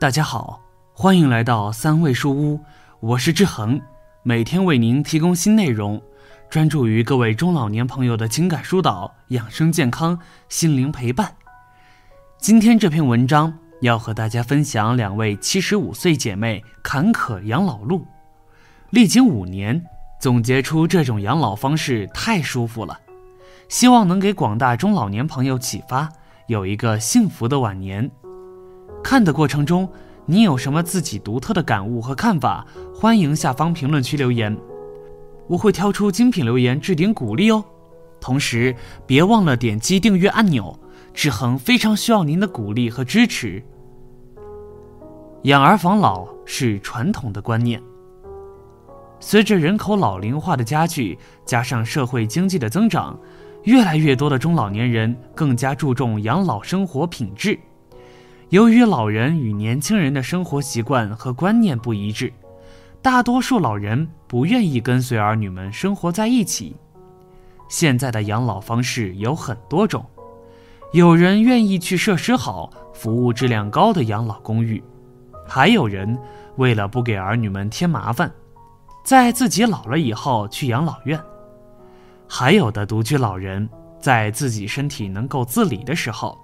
大家好，欢迎来到三味书屋，我是志恒，每天为您提供新内容，专注于各位中老年朋友的情感疏导、养生健康、心灵陪伴。今天这篇文章要和大家分享两位七十五岁姐妹坎坷养老路，历经五年，总结出这种养老方式太舒服了，希望能给广大中老年朋友启发，有一个幸福的晚年。看的过程中，你有什么自己独特的感悟和看法？欢迎下方评论区留言，我会挑出精品留言置顶鼓励哦。同时，别忘了点击订阅按钮，志恒非常需要您的鼓励和支持。养儿防老是传统的观念，随着人口老龄化的加剧，加上社会经济的增长，越来越多的中老年人更加注重养老生活品质。由于老人与年轻人的生活习惯和观念不一致，大多数老人不愿意跟随儿女们生活在一起。现在的养老方式有很多种，有人愿意去设施好、服务质量高的养老公寓，还有人为了不给儿女们添麻烦，在自己老了以后去养老院，还有的独居老人在自己身体能够自理的时候。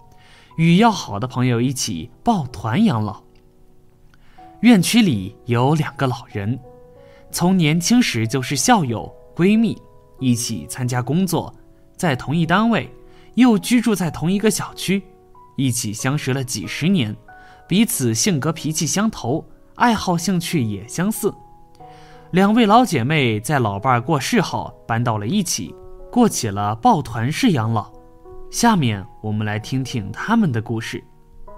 与要好的朋友一起抱团养老。院区里有两个老人，从年轻时就是校友、闺蜜，一起参加工作，在同一单位，又居住在同一个小区，一起相识了几十年，彼此性格脾气相投，爱好兴趣也相似。两位老姐妹在老伴儿过世后搬到了一起，过起了抱团式养老。下面我们来听听他们的故事，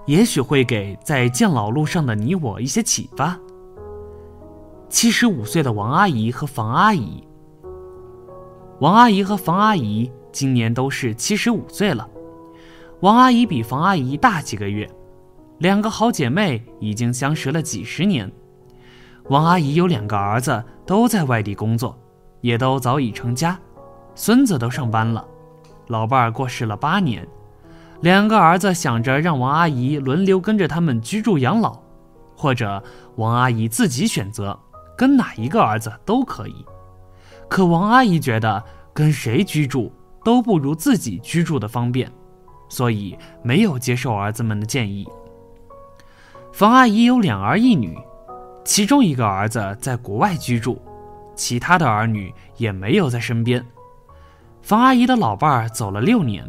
也许会给在健老路上的你我一些启发。七十五岁的王阿姨和房阿姨，王阿姨和房阿姨今年都是七十五岁了。王阿姨比房阿姨大几个月，两个好姐妹已经相识了几十年。王阿姨有两个儿子，都在外地工作，也都早已成家，孙子都上班了。老伴儿过世了八年，两个儿子想着让王阿姨轮流跟着他们居住养老，或者王阿姨自己选择跟哪一个儿子都可以。可王阿姨觉得跟谁居住都不如自己居住的方便，所以没有接受儿子们的建议。房阿姨有两儿一女，其中一个儿子在国外居住，其他的儿女也没有在身边。房阿姨的老伴儿走了六年，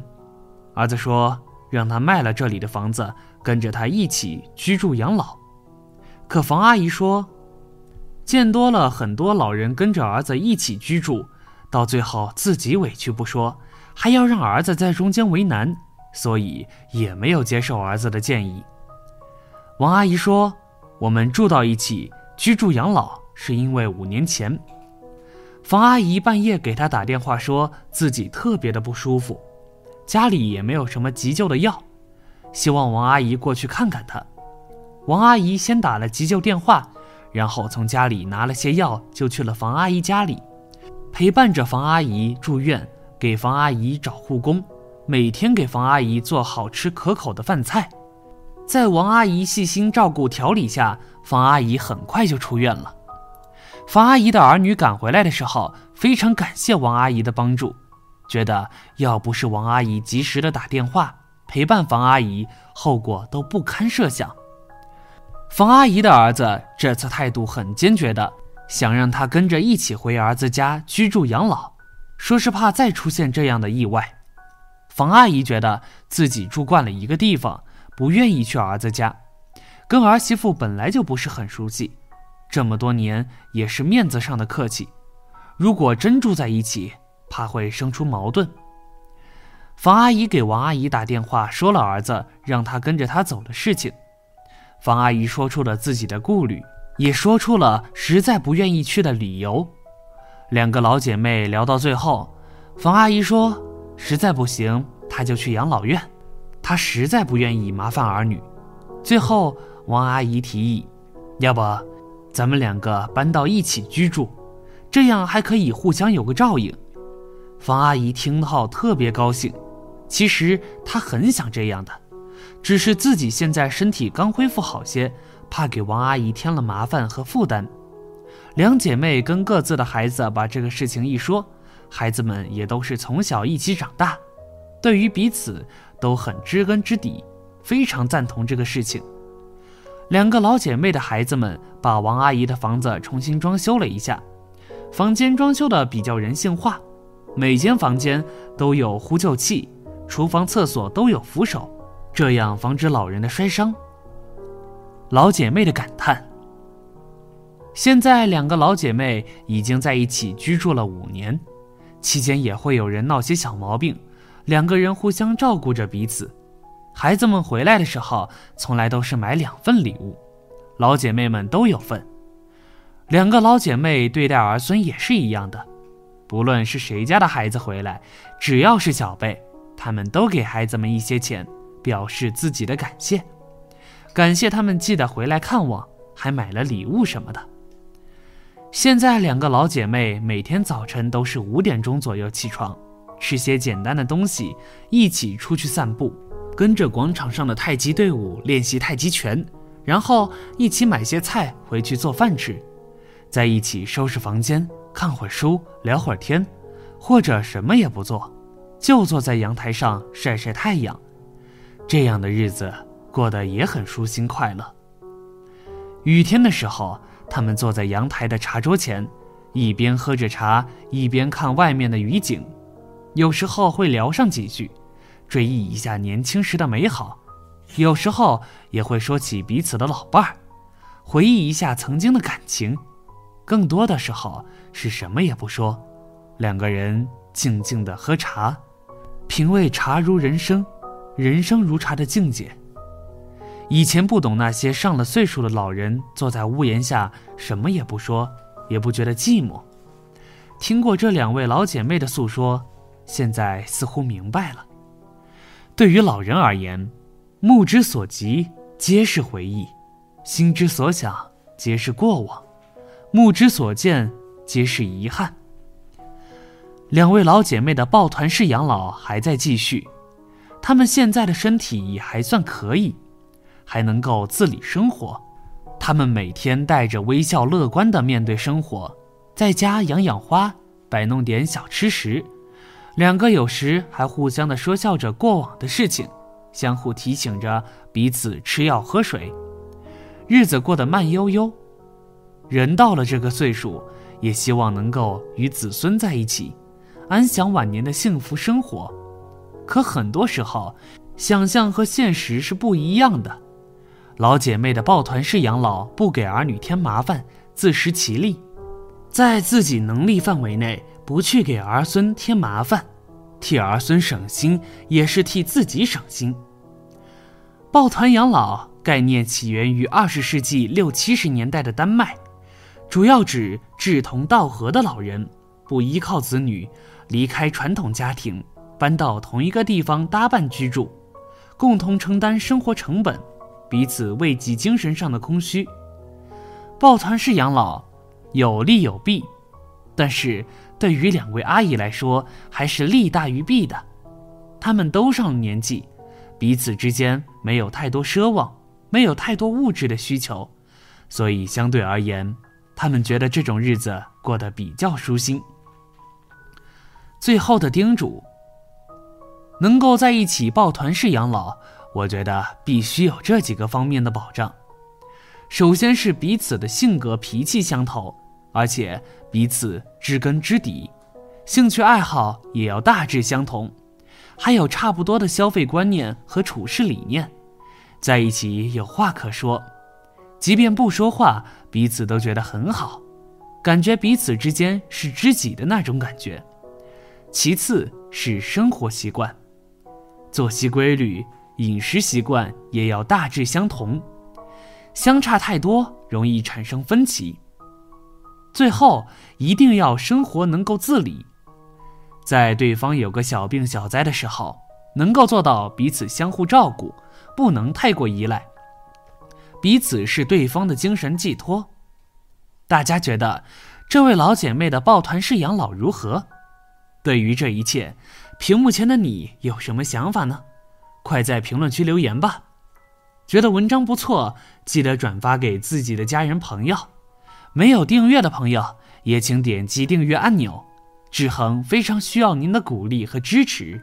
儿子说让他卖了这里的房子，跟着他一起居住养老。可房阿姨说，见多了很多老人跟着儿子一起居住，到最后自己委屈不说，还要让儿子在中间为难，所以也没有接受儿子的建议。王阿姨说，我们住到一起居住养老，是因为五年前。房阿姨半夜给他打电话，说自己特别的不舒服，家里也没有什么急救的药，希望王阿姨过去看看他。王阿姨先打了急救电话，然后从家里拿了些药，就去了房阿姨家里，陪伴着房阿姨住院，给房阿姨找护工，每天给房阿姨做好吃可口的饭菜。在王阿姨细心照顾调理下，房阿姨很快就出院了。房阿姨的儿女赶回来的时候，非常感谢王阿姨的帮助，觉得要不是王阿姨及时的打电话陪伴房阿姨，后果都不堪设想。房阿姨的儿子这次态度很坚决的，想让她跟着一起回儿子家居住养老，说是怕再出现这样的意外。房阿姨觉得自己住惯了一个地方，不愿意去儿子家，跟儿媳妇本来就不是很熟悉。这么多年也是面子上的客气，如果真住在一起，怕会生出矛盾。房阿姨给王阿姨打电话说了儿子让她跟着他走的事情，房阿姨说出了自己的顾虑，也说出了实在不愿意去的理由。两个老姐妹聊到最后，房阿姨说实在不行，她就去养老院，她实在不愿意麻烦儿女。最后，王阿姨提议，要不。咱们两个搬到一起居住，这样还可以互相有个照应。方阿姨听后特别高兴，其实她很想这样的，只是自己现在身体刚恢复好些，怕给王阿姨添了麻烦和负担。两姐妹跟各自的孩子把这个事情一说，孩子们也都是从小一起长大，对于彼此都很知根知底，非常赞同这个事情。两个老姐妹的孩子们把王阿姨的房子重新装修了一下，房间装修的比较人性化，每间房间都有呼救器，厨房、厕所都有扶手，这样防止老人的摔伤。老姐妹的感叹。现在两个老姐妹已经在一起居住了五年，期间也会有人闹些小毛病，两个人互相照顾着彼此。孩子们回来的时候，从来都是买两份礼物，老姐妹们都有份。两个老姐妹对待儿孙也是一样的，不论是谁家的孩子回来，只要是小辈，他们都给孩子们一些钱，表示自己的感谢，感谢他们记得回来看望，还买了礼物什么的。现在两个老姐妹每天早晨都是五点钟左右起床，吃些简单的东西，一起出去散步，跟着广场上的太极队伍练习太极拳，然后一起买些菜回去做饭吃，在一起收拾房间，看会儿书，聊会儿天，或者什么也不做，就坐在阳台上晒晒太阳。这样的日子过得也很舒心快乐。雨天的时候。他们坐在阳台的茶桌前，一边喝着茶，一边看外面的雨景，有时候会聊上几句，追忆一下年轻时的美好；有时候也会说起彼此的老伴儿，回忆一下曾经的感情。更多的时候是什么也不说，两个人静静的喝茶，品味茶如人生，人生如茶的境界。以前不懂那些上了岁数的老人坐在屋檐下什么也不说，也不觉得寂寞。听过这两位老姐妹的诉说，现在似乎明白了。对于老人而言，目之所及皆是回忆，心之所想皆是过往，目之所见皆是遗憾。两位老姐妹的抱团式养老还在继续，她们现在的身体也还算可以。还能够自理生活，她们每天带着微笑乐观地面对生活，在家养养花，摆弄点小吃食。两个有时还互相的说笑着过往的事情，相互提醒着彼此吃药喝水，日子过得慢悠悠。人到了这个岁数，也希望能够与子孙在一起，安享晚年的幸福生活。可很多时候，想象和现实是不一样的。老姐妹的抱团式养老，不给儿女添麻烦，自食其力，在自己能力范围内，不去给儿孙添麻烦，替儿孙省心，也是替自己省心。抱团养老概念起源于二十世纪六七十年代的丹麦，主要指志同道合的老人，不依靠子女，离开传统家庭，搬到同一个地方搭伴居住，共同承担生活成本。彼此慰藉精神上的空虚，抱团式养老有利有弊，但是对于两位阿姨来说，还是利大于弊的。他们都上了年纪，彼此之间没有太多奢望，没有太多物质的需求，所以相对而言，他们觉得这种日子过得比较舒心。最后的叮嘱：能够在一起抱团式养老。我觉得必须有这几个方面的保障，首先是彼此的性格脾气相投，而且彼此知根知底，兴趣爱好也要大致相同，还有差不多的消费观念和处事理念，在一起有话可说，即便不说话，彼此都觉得很好，感觉彼此之间是知己的那种感觉。其次是生活习惯，作息规律。饮食习惯也要大致相同，相差太多容易产生分歧。最后一定要生活能够自理，在对方有个小病小灾的时候，能够做到彼此相互照顾，不能太过依赖，彼此是对方的精神寄托。大家觉得这位老姐妹的抱团式养老如何？对于这一切，屏幕前的你有什么想法呢？快在评论区留言吧！觉得文章不错，记得转发给自己的家人朋友。没有订阅的朋友，也请点击订阅按钮。志恒非常需要您的鼓励和支持。